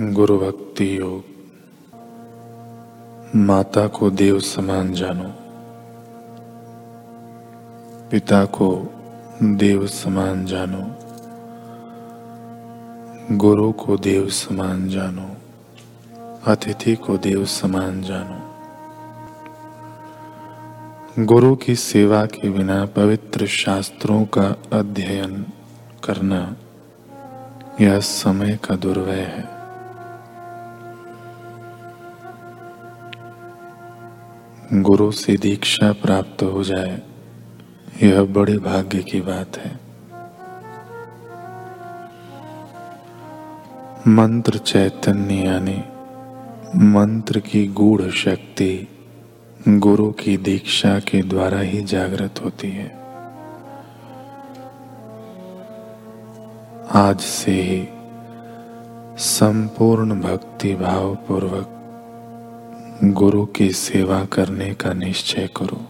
गुरु भक्ति योग। माता को देव समान जानो। पिता को देव समान जानो। गुरु को देव समान जानो। अतिथि को देव समान जानो। गुरु की सेवा के बिना पवित्र शास्त्रों का अध्ययन करना, यह समय का दुर्वय है। गुरु से दीक्षा प्राप्त हो जाए, यह बड़े भाग्य की बात है। मंत्र चैतन्य यानी मंत्र की गूढ़ शक्ति गुरु की दीक्षा के द्वारा ही जागृत होती है। आज से ही संपूर्ण भक्ति भाव पूर्वक गुरु की सेवा करने का निश्चय करो।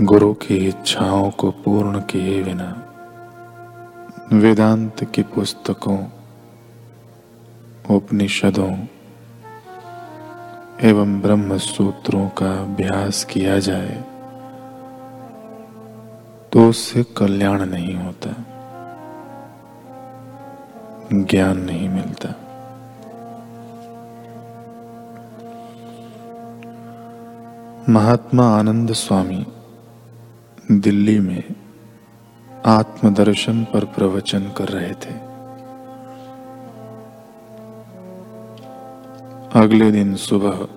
गुरु की इच्छाओं को पूर्ण किए बिना, वेदांत की पुस्तकों, उपनिषदों एवं ब्रह्म सूत्रों का अभ्यास किया जाए तो उससे कल्याण नहीं होता। ज्ञान नहीं मिलता। महात्मा आनंद स्वामी, दिल्ली में आत्मदर्शन पर प्रवचन कर रहे थे। अगले दिन सुबह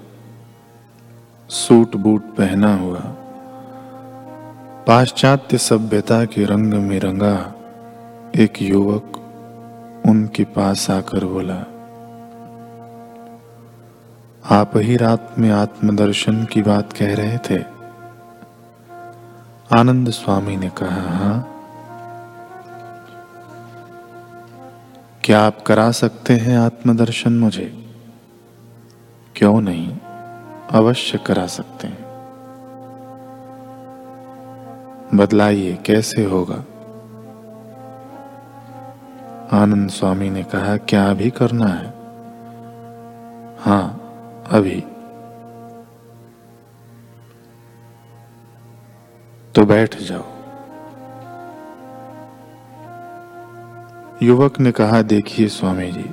सूट बूट पहना हुआ, पाश्चात्य सभ्यता के रंग में रंगा एक युवक उनके पास आकर बोला, आप ही रात में आत्मदर्शन की बात कह रहे थे? आनंद स्वामी ने कहा, हाँ। क्या आप करा सकते हैं आत्मदर्शन मुझे? क्यों नहीं? अवश्य करा सकते हैं। बदलाइए कैसे होगा? आनंद स्वामी ने कहा, क्या अभी करना है? हाँ, अभी. तो बैठ जाओ. युवक ने कहा, देखिए स्वामी जी,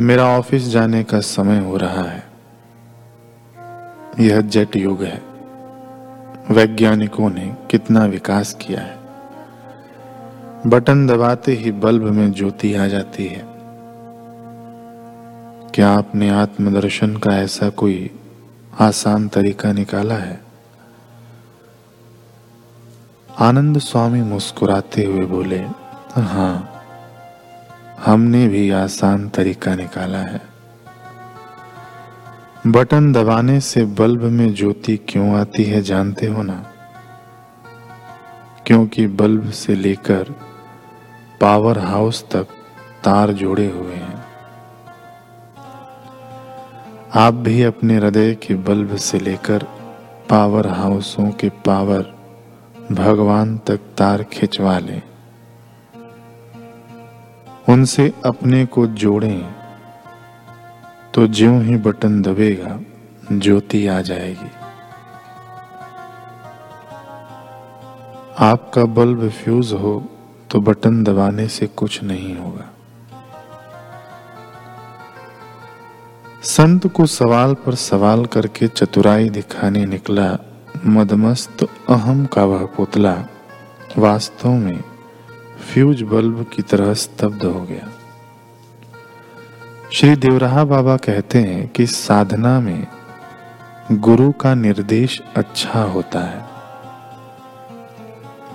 मेरा ऑफ़िस जाने का समय हो रहा है। यह जेट युग है। वैज्ञानिकों ने कितना विकास किया है। बटन दबाते ही बल्ब में ज्योति आ जाती है। क्या आपने आत्मदर्शन का ऐसा कोई आसान तरीका निकाला है? आनंद स्वामी मुस्कुराते हुए बोले हाँ हमने भी आसान तरीका निकाला है। बटन दबाने से बल्ब में ज्योति क्यों आती है जानते हो ना? क्योंकि बल्ब से लेकर पावर हाउस तक तार जोड़े हुए हैं। आप भी अपने हृदय के बल्ब से लेकर पावर हाउसों के पावर भगवान तक तार खिंचवा लें। उनसे अपने को जोड़ें तो ज्यों ही बटन दबेगा, ज्योति आ जाएगी। आपका बल्ब फ्यूज हो तो बटन दबाने से कुछ नहीं होगा। संत को सवाल पर सवाल करके चतुराई दिखाने निकला, मदमस्त, अहम का वह पुतला वास्तव में फ्यूज बल्ब की तरह स्तब्ध हो गया। श्री देवराहा बाबा कहते हैं कि साधना में गुरु का निर्देश अच्छा होता है।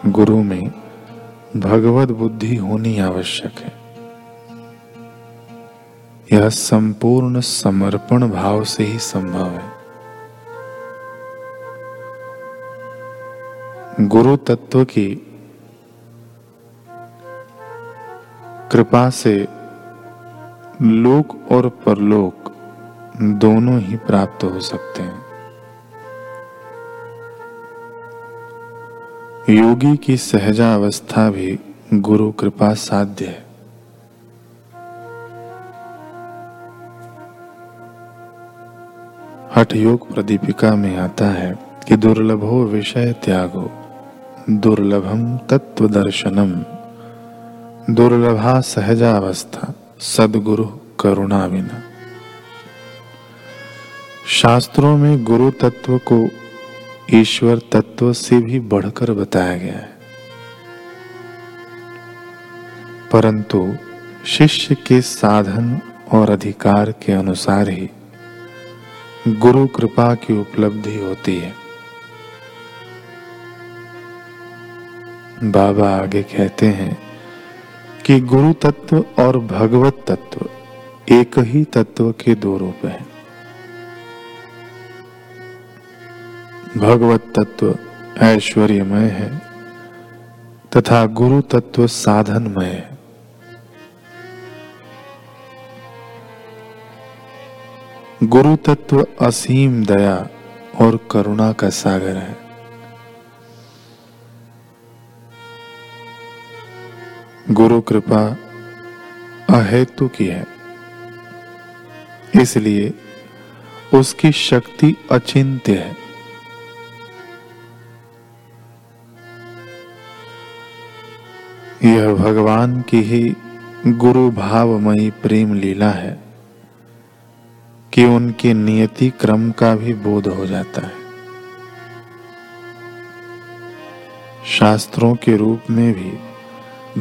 गुरु में भगवत बुद्धि होनी आवश्यक है। यह संपूर्ण समर्पण भाव से ही संभव है। गुरु तत्व की कृपा से लोक और परलोक दोनों ही प्राप्त हो सकते हैं। योगी की सहजा अवस्था भी गुरु कृपा साध्य है। हठ योग प्रदीपिका में आता है कि दुर्लभो विषय त्यागो दुर्लभम तत्व दर्शनम दुर्लभा सहजा अवस्था, सदगुरु करुणा बिना शास्त्रों में गुरु तत्व को ईश्वर तत्व से भी बढ़कर बताया गया है। परंतु शिष्य के साधन और अधिकार के अनुसार ही गुरु कृपा की उपलब्धि होती है। बाबा आगे कहते हैं कि गुरु तत्व और भगवत तत्व एक ही तत्व के दो रूप हैं। भगवत तत्व ऐश्वर्यमय है, तथा गुरु तत्व साधनमय है। गुरु तत्व असीम दया और करुणा का सागर है। गुरु कृपा अहेतु की है। इसलिए उसकी शक्ति अचिंत्य है। यह भगवान की ही गुरु भावमयी प्रेम लीला है कि उनके नियति क्रम का भी बोध हो जाता है। शास्त्रों के रूप में भी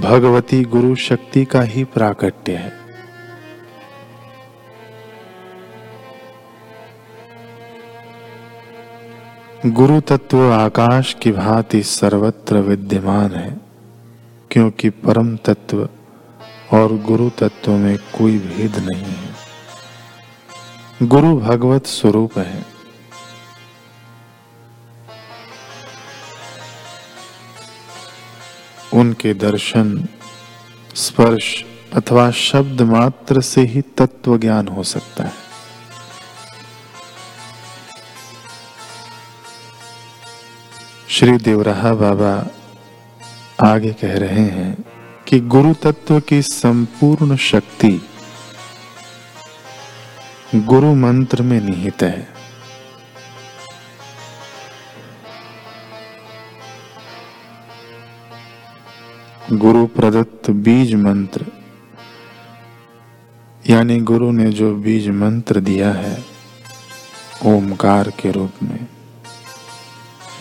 भगवती गुरु शक्ति का ही प्राकट्य है। गुरु तत्व आकाश की भांति सर्वत्र विद्यमान है। क्योंकि परम तत्व और गुरु तत्व में कोई भेद नहीं है। गुरु भगवत स्वरूप है। उनके दर्शन, स्पर्श अथवा शब्द मात्र से ही तत्व ज्ञान हो सकता है। श्री देवराहा बाबा आगे कह रहे हैं कि गुरु तत्व की संपूर्ण शक्ति गुरु मंत्र में निहित है। गुरु प्रदत्त बीज मंत्र, यानी गुरु ने जो बीज मंत्र दिया है, ओमकार के रूप में,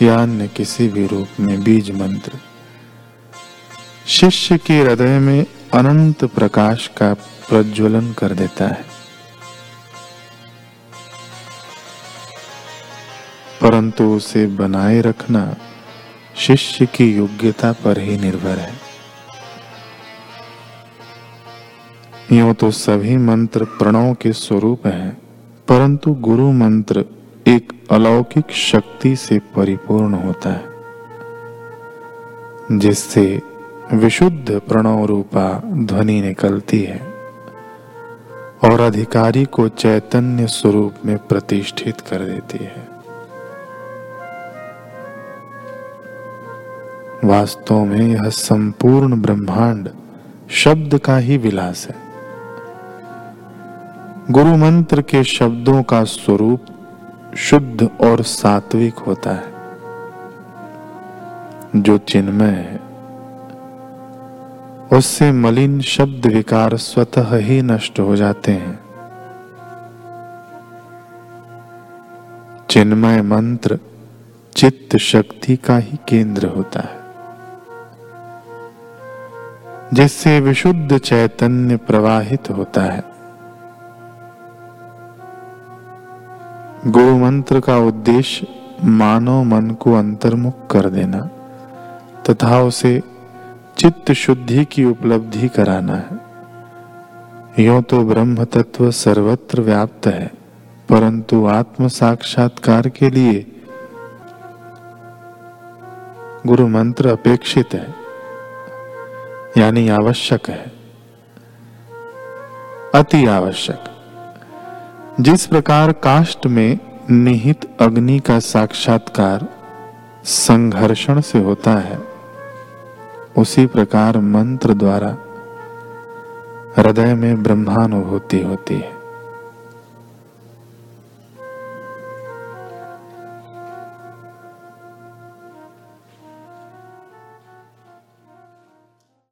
या अन्य किसी भी रूप में बीज मंत्र। शिष्य के हृदय में अनंत प्रकाश का प्रज्वलन कर देता है। परंतु उसे बनाए रखना शिष्य की योग्यता पर ही निर्भर है। यूँ तो सभी मंत्र प्रणव के स्वरूप हैं, परंतु गुरु मंत्र एक अलौकिक शक्ति से परिपूर्ण होता है, जिससे विशुद्ध प्रणव रूपा ध्वनि निकलती है और अधिकारी को चैतन्य स्वरूप में प्रतिष्ठित कर देती है। वास्तव में यह संपूर्ण ब्रह्मांड शब्द का ही विलास है। गुरु मंत्र के शब्दों का स्वरूप शुद्ध और सात्विक होता है। जो चिन्मय है उससे मलिन शब्द विकार स्वतः ही नष्ट हो जाते हैं। चिन्मय मंत्र चित्त शक्ति का ही केंद्र होता है, जिससे विशुद्ध चैतन्य प्रवाहित होता है। गुरु मंत्र का उद्देश्य मानव मन को अंतर्मुख कर देना तथा उसे चित्त शुद्धि की उपलब्धि कराना है। यो तो ब्रह्म तत्व सर्वत्र व्याप्त है, परंतु आत्म साक्षात्कार के लिए गुरु मंत्र अपेक्षित है, यानी आवश्यक है। अति आवश्यक। जिस प्रकार काष्ट में निहित अग्नि का साक्षात्कार संघर्षण से होता है उसी प्रकार मंत्र द्वारा हृदय में ब्रह्मानुभूति होती है।